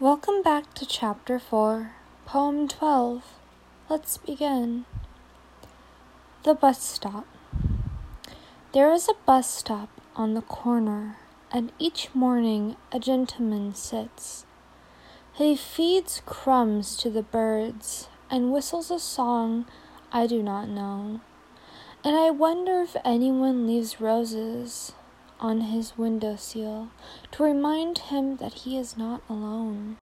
Welcome back to Chapter 4, Poem 12. Let's begin. The Bus Stop. There is a bus stop on the corner, and each morning a gentleman sits. He feeds crumbs to the birds and whistles a song I do not know. And I wonder if anyone leaves roses on his window sill to remind him that he is not alone.